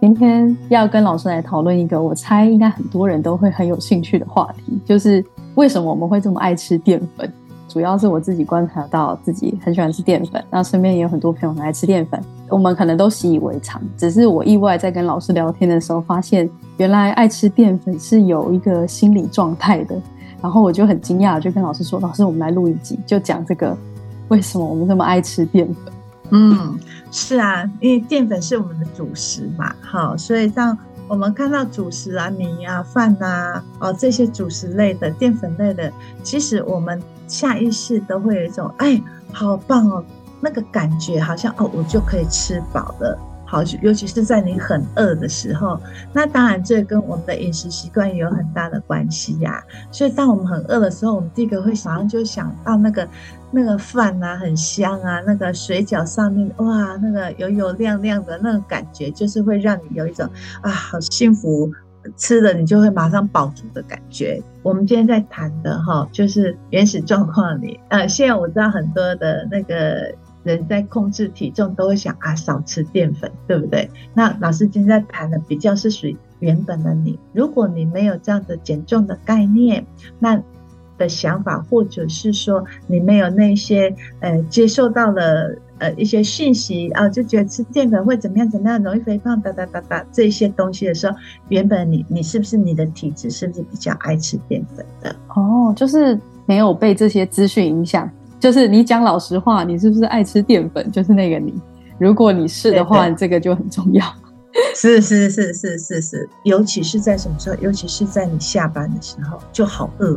今天要跟老师来讨论一个，我猜应该很多人都会很有兴趣的话题，就是为什么我们会这么爱吃淀粉？主要是我自己观察到自己很喜欢吃淀粉，然后身边也有很多朋友很爱吃淀粉，我们可能都习以为常。只是我意外在跟老师聊天的时候，发现原来爱吃淀粉是有一个心理状态的。然后我就很惊讶，就跟老师说：“老师，我们来录一集，就讲这个为什么我们这么爱吃淀粉。”嗯，是啊，因为淀粉是我们的主食嘛，好，所以像我们看到主食啊、米啊、饭啊，哦，这些主食类的淀粉类的，其实我们下意识都会有一种，哎，好棒哦，那个感觉好像哦，我就可以吃饱了。好，尤其是在你很饿的时候，那当然这跟我们的饮食习惯也有很大的关系呀。所以当我们很饿的时候，我们第一个会马上就想到那个那个饭啊，很香啊，那个水饺上面哇，那个油油亮亮的那种感觉，就是会让你有一种啊，好幸福，吃了你就会马上饱足的感觉。我们今天在谈的哈，就是原始状况里，呃，现在我知道很多的那个。人在控制体重都会想啊，少吃淀粉，对不对？那老师今天在谈的比较是属于原本的你。如果你没有这样的减重的概念，那的想法，或者是说你没有那些呃接受到了呃一些讯息啊，就觉得吃淀粉会怎么样怎么样，容易肥胖哒哒哒哒这些东西的时候，原本你你是不是你的体质是不是比较爱吃淀粉的？哦，就是没有被这些资讯影响。就是你讲老实话，你是不是爱吃淀粉？就是那个你，如果你是的话，这个就很重要。是是是是是是，尤其是在什么时候？尤其是在你下班的时候，就好饿。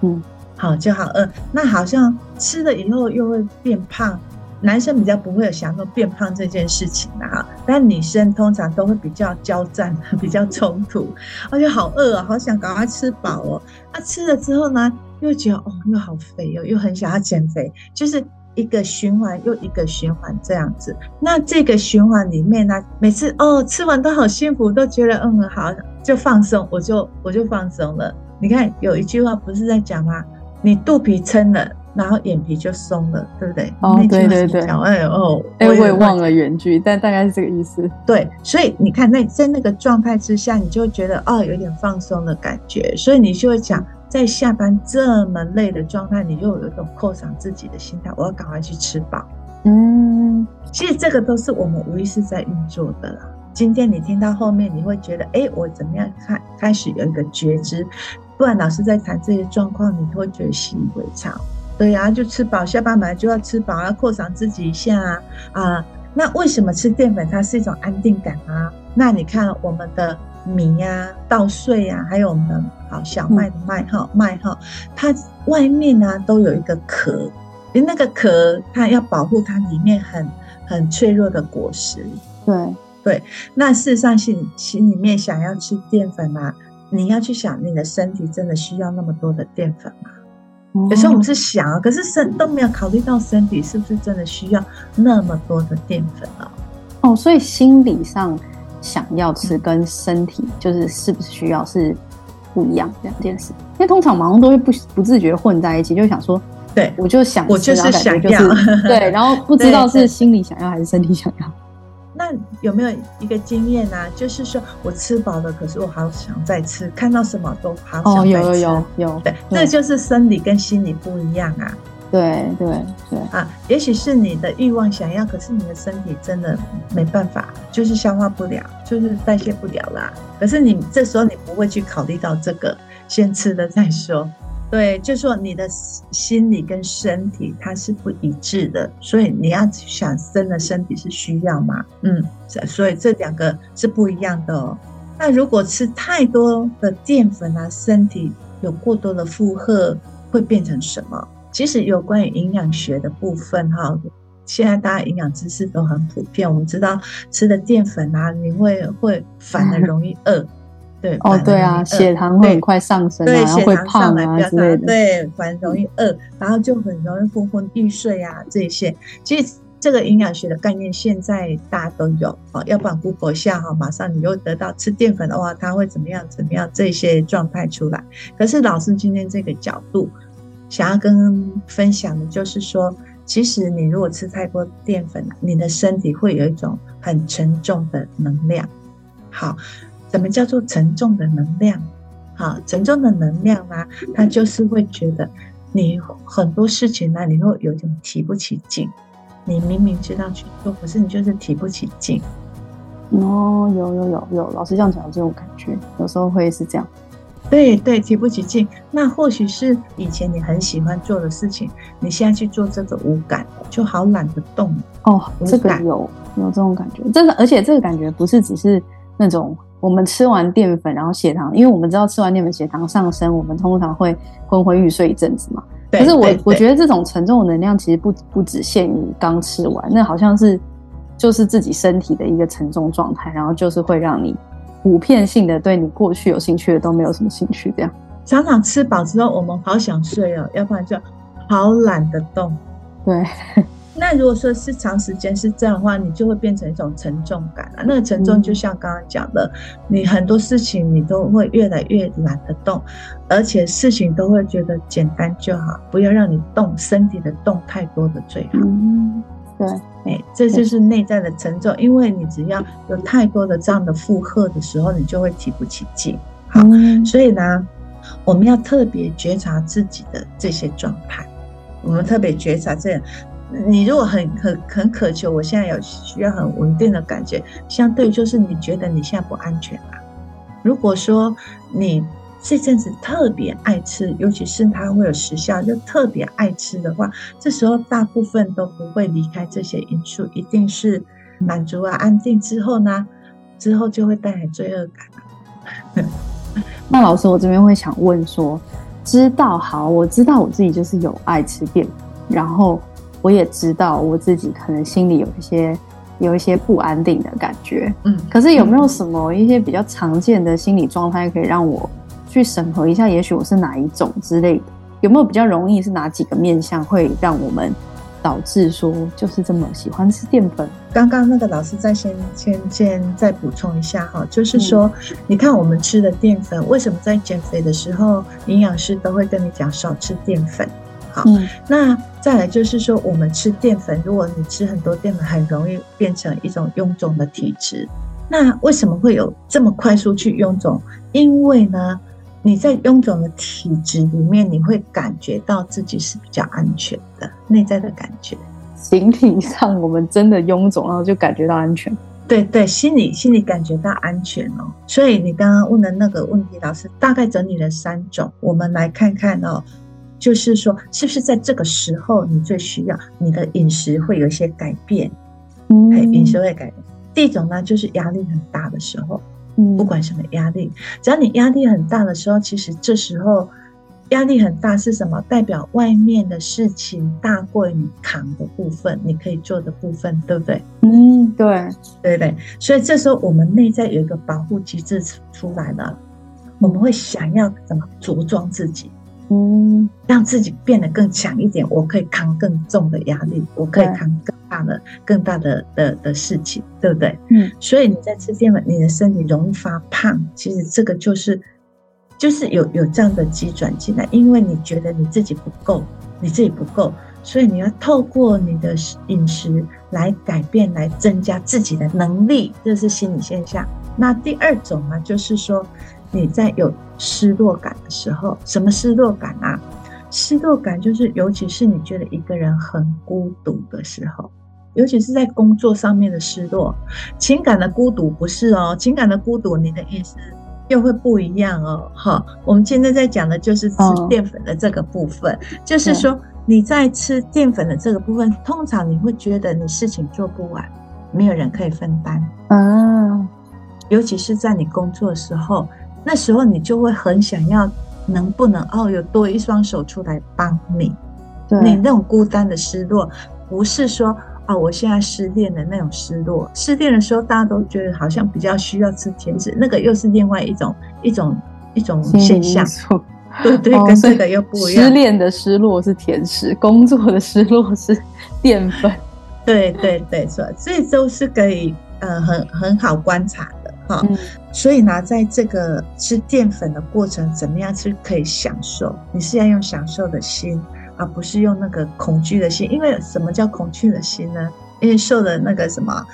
嗯，好就好饿。那好像吃了以后又会变胖。男生比较不会有想说变胖这件事情的哈，但女生通常都会比较交战，比较冲突。而且好饿啊，好想赶快吃饱哦。那吃了之后呢？又觉得哦，又好肥哦，又很想要减肥，就是一个循环又一个循环这样子。那这个循环里面呢，每次哦吃完都好幸福，都觉得嗯好，就放松，我就我就放松了。你看有一句话不是在讲吗？你肚皮撑了，然后眼皮就松了，对不对？哦，对对对。哎哦，哎，我也忘了原句，但大概是这个意思。对，所以你看那在那个状态之下，你就会觉得哦有点放松的感觉，所以你就会讲。在下班这么累的状态，你就有一种犒赏自己的心态，我要赶快去吃饱。嗯，其实这个都是我们无意识在运作的啦。今天你听到后面，你会觉得，哎，我怎么样开开始有一个觉知？不然老师在谈这些状况，你会觉得习以为常。对呀、啊，就吃饱，下班本来就要吃饱，要犒赏自己一下啊。啊，那为什么吃淀粉它是一种安定感啊？那你看我们的。米呀、啊、稻穗呀、啊，还有我们的好小麦的麦哈麦哈，它外面呢、啊、都有一个壳，因为那个壳它要保护它里面很很脆弱的果实。对对，那事实上心心里面想要吃淀粉啊，你要去想你的身体真的需要那么多的淀粉吗？哦、有时候我们是想啊，可是身都没有考虑到身体是不是真的需要那么多的淀粉啊？哦，所以心理上。想要吃跟身体就是是不是需要是不一样两件事，因为通常马上都会不不自觉混在一起，就想说，对我就想吃，我就是想要，对，然后不知道是心里想要还是身体想要。那有没有一个经验啊？就是说我吃饱了，可是我好想再吃，看到什么都好想再吃。哦，有有有有，对，那就是生理跟心理不一样啊。对对对啊，也许是你的欲望想要，可是你的身体真的没办法，就是消化不了，就是代谢不了啦。可是你这时候你不会去考虑到这个，先吃了再说。对，就说你的心理跟身体它是不一致的，所以你要想真的身体是需要嘛？嗯，所以这两个是不一样的哦。那如果吃太多的淀粉啊，身体有过多的负荷，会变成什么？其实有关于营养学的部分哈，现在大家营养知识都很普遍。我们知道吃的淀粉啊，你会会反而容易饿，对哦，对啊，血糖会很快上升，对，然后会胖啊之类的，对，反而容易饿，然后就很容易昏昏欲睡啊这些。其实这个营养学的概念现在大家都有哦，要不然 Google 下哈，马上你又得到吃淀粉的话，它会怎么样怎么样这些状态出来。可是老师今天这个角度想要跟分享的就是说，其实你如果吃太多淀粉，你的身体会有一种很沉重的能量。好，什么叫做沉重的能量？好，沉重的能量呢，它就是会觉得你很多事情呢，你会有点提不起劲。你明明知道去做，可是你就是提不起劲。哦，有有有有，老师这样讲有这种感觉，有时候会是这样。对对，提不起劲。那或许是以前你很喜欢做的事情，你现在去做这个无感，就好懒得动。哦，这个有有这种感觉，这个而且这个感觉不是只是那种我们吃完淀粉然后血糖，因为我们知道吃完淀粉血糖上升，我们通常会昏昏欲睡一阵子嘛。可是我我觉得这种沉重的能量其实不不只限于刚吃完，那好像是就是自己身体的一个沉重状态，然后就是会让你普遍性的对你过去有兴趣的都没有什么兴趣，这样。常常吃饱之后，我们好想睡哦，要不然就好懒得动。对。那如果说是长时间是这样的话，你就会变成一种沉重感啊。那个沉重就像刚刚讲的，你很多事情你都会越来越懒得动，而且事情都会觉得简单就好，不要让你动身体的动太多的最好。嗯，对，哎，这就是内在的沉重，因为你只要有太多的这样的负荷的时候，你就会提不起劲。好，所以呢，我们要特别觉察自己的这些状态，我们特别觉察这样。你如果很很很渴求，我现在有需要很稳定的感觉，相对就是你觉得你现在不安全啊。如果说你这阵子特别爱吃，尤其是它会有时效，就特别爱吃的话，这时候大部分都不会离开这些因素，一定是满足啊、安定之后呢，之后就会带来罪恶感。那老师，我这边会想问说，知道好，我知道我自己就是有爱吃淀粉，然后。我也知道我自己可能心里有一些有一些不安定的感觉，嗯，可是有没有什么一些比较常见的心理状态可以让我去审核一下？也许我是哪一种之类的？有没有比较容易是哪几个面相会让我们导致说就是这么喜欢吃淀粉？刚刚那个老师再先先先再补充一下哈，就是说，你看我们吃的淀粉，为什么在减肥的时候营养师都会跟你讲少吃淀粉？好，嗯、那再来就是说，我们吃淀粉，如果你吃很多淀粉，很容易变成一种臃肿的体质。那为什么会有这么快速去臃肿？因为呢，你在臃肿的体质里面，你会感觉到自己是比较安全的，内在的感觉。形体上我们真的臃肿，然后就感觉到安全。对对，心里心里感觉到安全哦。所以你刚刚问的那个问题，老师大概整理了三种，我们来看看哦。就是说，是不是在这个时候你最需要你的饮食会有一些改变？嗯，饮食会改变。第一种呢，就是压力很大的时候，嗯，不管什么压力，只要你压力很大的时候，其实这时候压力很大是什么？代表外面的事情大过于你扛的部分，你可以做的部分，对不对？嗯，对，对对。所以这时候我们内在有一个保护机制出来了，我们会想要怎么着装自己？嗯，让自己变得更强一点，我可以扛更重的压力，我可以扛更大的、更大的的的事情，对不对？嗯，所以你在吃淀粉，你的身体容易发胖，其实这个就是就是有有这样的机转进来，因为你觉得你自己不够，你自己不够，所以你要透过你的饮食来改变，来增加自己的能力，这是心理现象。那第二种呢，就是说。你在有失落感的时候，什么失落感啊？失落感就是，尤其是你觉得一个人很孤独的时候，尤其是在工作上面的失落。情感的孤独不是哦，情感的孤独，你的意思又会不一样哦。哈，我们现在在讲的就是吃淀粉的这个部分，哦、就是说你在吃淀粉的这个部分，通常你会觉得你事情做不完，没有人可以分担。嗯，尤其是在你工作的时候。那时候你就会很想要，能不能哦，有多一双手出来帮你？对，你那种孤单的失落，不是说啊、哦，我现在失恋的那种失落。失恋的时候，大家都觉得好像比较需要吃甜食，那个又是另外一种一种一种现象。对对，跟这个又不一样。失恋的失落是甜食，工作的失落是淀粉。对对对，所以这都是可以呃很很好观察的哈。嗯、所以呢，在这个吃淀粉的过程，怎么样是可以享受？你是要用享受的心，而不是用那个恐惧的心。因为什么叫恐惧的心呢？因为受了那个什么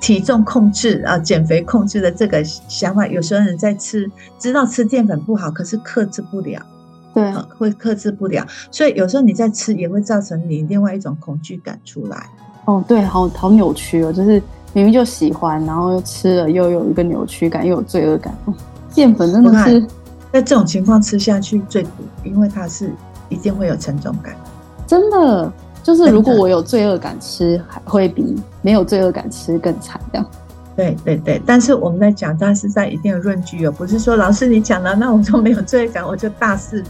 体重控制啊、减肥控制的这个想法，有时候人在吃，知道吃淀粉不好，可是克制不了。对、啊，会克制不了，所以有时候你在吃也会造成你另外一种恐惧感出来。哦，对，好好扭曲哦，就是明明就喜欢，然后又吃了又有一个扭曲感，又有罪恶感。淀粉真的是在这种情况吃下去最苦，因为它是一定会有沉重感。真的，就是如果我有罪恶感吃，还会比没有罪恶感吃更惨这样。对对对，但是我们在讲，但是在一定的论据哦，不是说老师你讲了，那我就没有罪感，我就大肆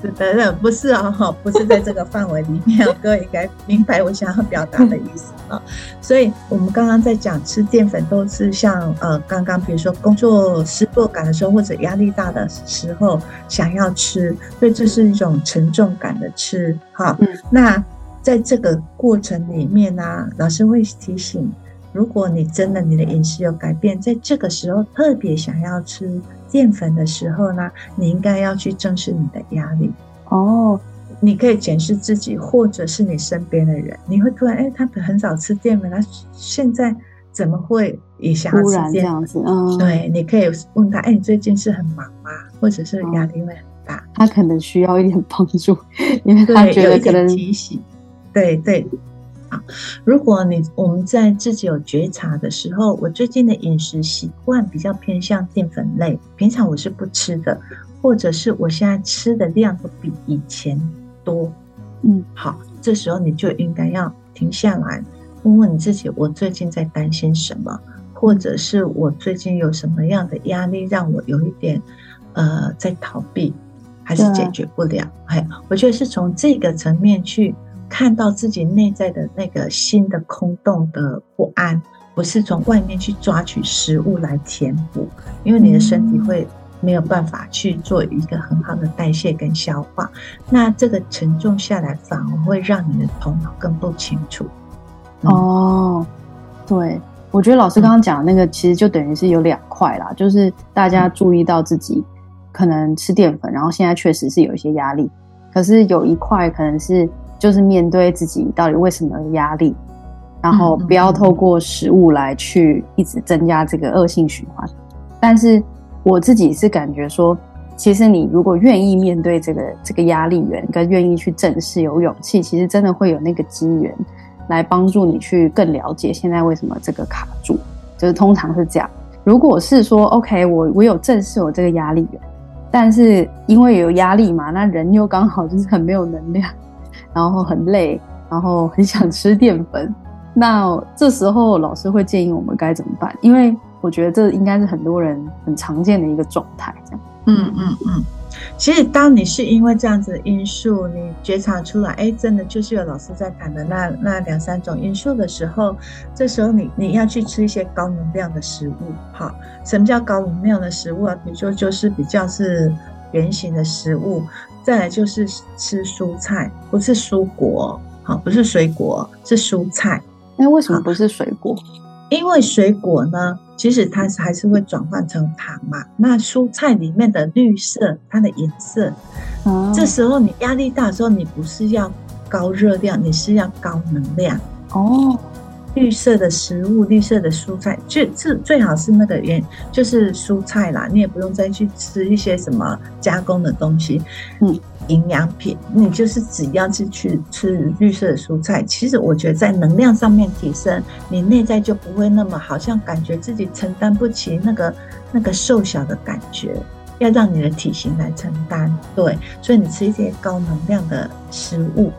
等等，不是啊，哈，不是在这个范围里面，各位应该明白我想要表达的意思啊。所以我们刚刚在讲吃淀粉，都是像呃，刚刚比如说工作失落感的时候，或者压力大的时候想要吃，所以这是一种沉重感的吃哈。嗯，那在这个过程里面呢，啊，老师会提醒。如果你真的你的饮食有改变，在这个时候特别想要吃淀粉的时候呢，你应该要去正视你的压力哦。你可以检视自己，或者是你身边的人，你会突然哎，他很少吃淀粉，他现在怎么会也想要吃淀粉？这样子，嗯，对，你可以问他，哎，你最近是很忙吗？或者是压力会很大？他可能需要一点帮助，因为他觉得可能提醒，对对。如果你我们在自己有觉察的时候，我最近的饮食习惯比较偏向淀粉类，平常我是不吃的，或者是我现在吃的量都比以前多，嗯，好，这时候你就应该要停下来，问问你自己，我最近在担心什么，或者是我最近有什么样的压力让我有一点呃在逃避，还是解决不了？哎，我觉得是从这个层面去。看到自己内在的那个心的空洞的不安，不是从外面去抓取食物来填补，因为你的身体会没有办法去做一个很好的代谢跟消化，那这个沉重下来反而会让你的头脑更不清楚。哦，对，我觉得老师刚刚讲的那个其实就等于是有两块啦，就是大家注意到自己可能吃淀粉，然后现在确实是有一些压力，可是有一块可能是。就是面对自己到底为什么有压力，然后不要透过食物来去一直增加这个恶性循环。但是我自己是感觉说，其实你如果愿意面对这个这个压力源，跟愿意去正视，有勇气，其实真的会有那个机缘来帮助你去更了解现在为什么这个卡住。就是通常是这样。如果是说 OK，我我有正视我这个压力源，但是因为有压力嘛，那人又刚好就是很没有能量。然后很累，然后很想吃淀粉，那这时候老师会建议我们该怎么办？因为我觉得这应该是很多人很常见的一个状态，这样。嗯嗯嗯。其实当你是因为这样子的因素，你觉察出来，哎，真的就是有老师在谈的那那两三种因素的时候，这时候你你要去吃一些高能量的食物。好，什么叫高能量的食物啊？比如说就是比较是圆形的食物。再来就是吃蔬菜，不是蔬果，好，不是水果，是蔬菜。那为什么不是水果？因为水果呢，其实它还是会转换成糖嘛。那蔬菜里面的绿色，它的颜色，哦、这时候你压力大的时候，你不是要高热量，你是要高能量哦。绿色的食物，绿色的蔬菜，最最最好是那个原就是蔬菜啦，你也不用再去吃一些什么加工的东西，嗯，营养品，你就是只要是去吃绿色的蔬菜，其实我觉得在能量上面提升，你内在就不会那么好像感觉自己承担不起那个那个瘦小的感觉，要让你的体型来承担，对，所以你吃一些高能量的食物。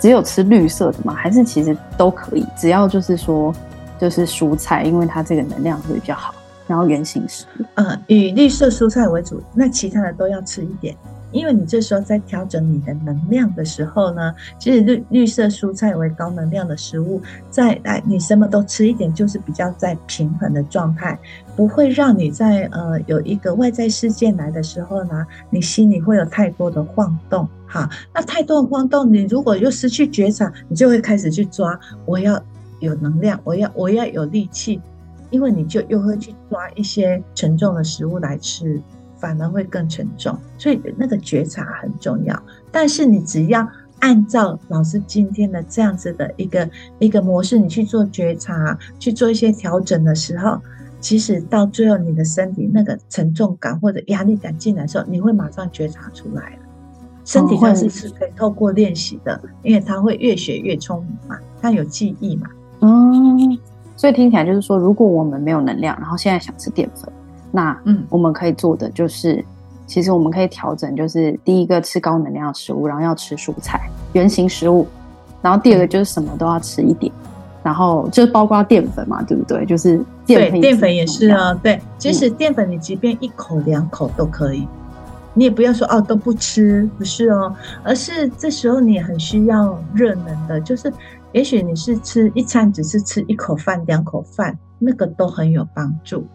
只有吃绿色的吗？还是其实都可以？只要就是说，就是蔬菜，因为它这个能量会比较好。然后原型食，嗯，以绿色蔬菜为主，那其他的都要吃一点。因为你这时候在调整你的能量的时候呢，其实绿绿色蔬菜为高能量的食物，在来你什么都吃一点，就是比较在平衡的状态，不会让你在呃有一个外在事件来的时候呢，你心里会有太多的晃动。好，那太多的晃动，你如果又失去觉察，你就会开始去抓，我要有能量，我要我要有力气，因为你就又会去抓一些沉重的食物来吃，反而会更沉重。所以那个觉察很重要。但是你只要按照老师今天的这样子的一个一个模式，你去做觉察，去做一些调整的时候，其实到最后你的身体那个沉重感或者压力感进来的时候，你会马上觉察出来了。身体上是是可以透过练习的，因为它会越学越聪明嘛，它有记忆嘛。嗯，所以听起来就是说，如果我们没有能量，然后现在想吃淀粉，那嗯，我们可以做的就是，嗯、其实我们可以调整，就是第一个吃高能量的食物，然后要吃蔬菜、原型食物，然后第二个就是什么都要吃一点，嗯、然后就包括淀粉嘛，对不对？就是淀粉，淀粉也是啊，对，即使淀粉你即便一口两口都可以。你也不要说哦都不吃，不是哦，而是这时候你也很需要热能的，就是也许你是吃一餐只是吃一口饭、两口饭，那个都很有帮助，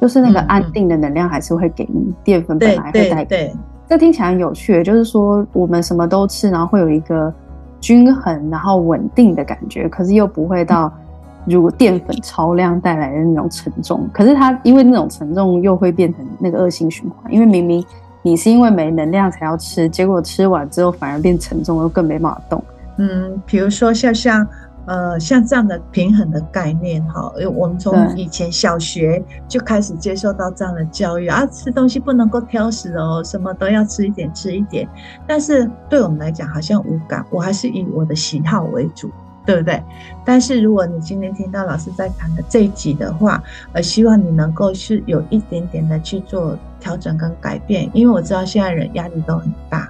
就是那个安定的能量还是会给你，淀粉本来会带给。你，这听起来很有趣，就是说我们什么都吃，然后会有一个均衡然后稳定的感觉，可是又不会到如果淀粉超量带来的那种沉重，可是它因为那种沉重又会变成那个恶性循环，因为明明。你是因为没能量才要吃，结果吃完之后反而变沉重，又更没办法动。嗯，比如说像像呃像这样的平衡的概念哈，因为我们从以前小学就开始接受到这样的教育啊，吃东西不能够挑食哦，什么都要吃一点吃一点。但是对我们来讲好像无感，我还是以我的喜好为主。对不对？但是如果你今天听到老师在谈的这一集的话，呃，希望你能够是有一点点的去做调整跟改变，因为我知道现在人压力都很大，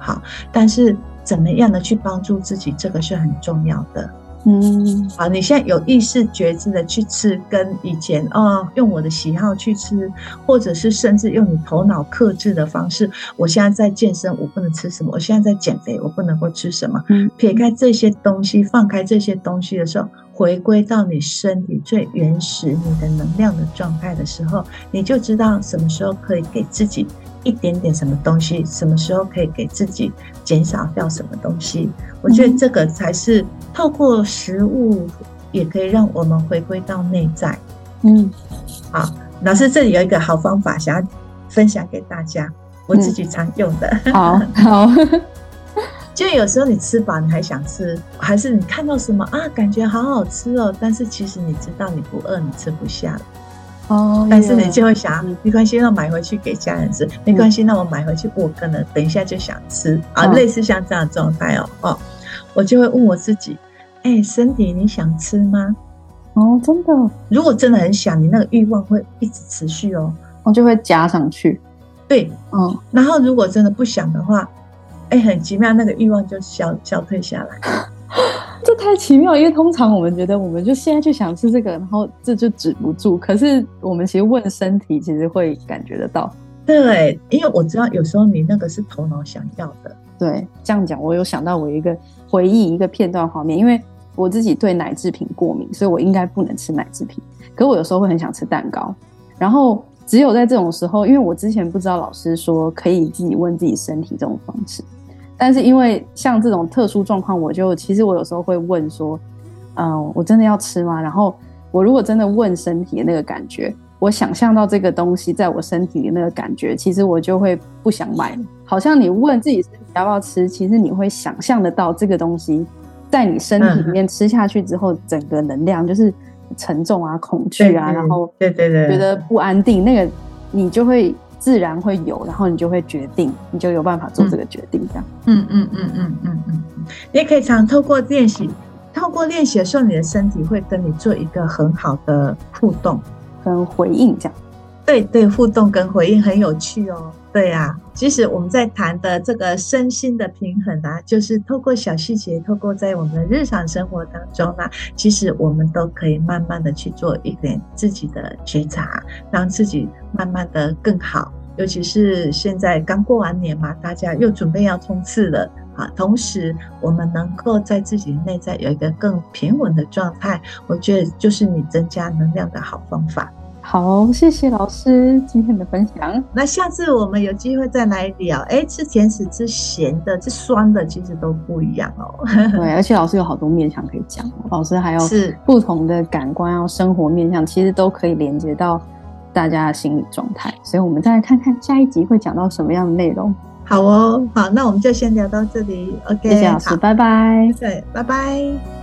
好，但是怎么样的去帮助自己，这个是很重要的。嗯，好，你现在有意识觉知的去吃，跟以前哦，用我的喜好去吃，或者是甚至用你头脑克制的方式，我现在在健身，我不能吃什么；我现在在减肥，我不能够吃什么。嗯，撇开这些东西，放开这些东西的时候，回归到你身体最原始、你的能量的状态的时候，你就知道什么时候可以给自己一点点什么东西，什么时候可以给自己减少掉什么东西。我觉得这个才是。透过食物也可以让我们回归到内在。嗯，好，老师这里有一个好方法，想要分享给大家，我自己常用的。嗯、好好，就有时候你吃饱，你还想吃，还是你看到什么啊，感觉好好吃哦，但是其实你知道你不饿，你吃不下了。哦，但是你就会想，没关系，那买回去给家人吃，没关系，那我买回去，我可能等一下就想吃啊，类似像这样的状态哦，哦，我就会问我自己。哎、欸，身体，你想吃吗？哦，真的。如果真的很想，你那个欲望会一直持续哦，我就会加上去。对，嗯。然后如果真的不想的话，哎、欸，很奇妙，那个欲望就消消退下来。这太奇妙，因为通常我们觉得，我们就现在就想吃这个，然后这就止不住。可是我们其实问身体，其实会感觉得到。对，因为我知道有时候你那个是头脑想要的。对，这样讲，我有想到我一个回忆一个片段画面，因为我自己对奶制品过敏，所以我应该不能吃奶制品。可我有时候会很想吃蛋糕，然后只有在这种时候，因为我之前不知道老师说可以自己问自己身体这种方式，但是因为像这种特殊状况，我就其实我有时候会问说，嗯，我真的要吃吗？然后我如果真的问身体的那个感觉。我想象到这个东西在我身体里那个感觉，其实我就会不想买了。好像你问自己身体要不要吃，其实你会想象得到这个东西在你身体里面吃下去之后，整个能量就是沉重啊、恐惧啊，然后对对对，觉得不安定，那个你就会自然会有，然后你就会决定，你就有办法做这个决定，这样。嗯嗯嗯嗯嗯嗯，你也可以常透过练习，透过练习的时候，你的身体会跟你做一个很好的互动。跟回应这样，对对，互动跟回应很有趣哦。对呀、啊，其实我们在谈的这个身心的平衡啊，就是透过小细节，透过在我们的日常生活当中啊，其实我们都可以慢慢的去做一点自己的觉察，让自己慢慢的更好。尤其是现在刚过完年嘛，大家又准备要冲刺了啊。同时，我们能够在自己内在有一个更平稳的状态，我觉得就是你增加能量的好方法。好，谢谢老师今天的分享。那下次我们有机会再来聊。哎，吃甜食吃咸的、吃酸的，其实都不一样哦。对，而且老师有好多面向可以讲。老师还有是不同的感官，要生活面向，其实都可以连接到大家的心理状态。所以，我们再来看看下一集会讲到什么样的内容。好哦，好，那我们就先聊到这里。OK，谢谢老师，拜拜。对，拜拜。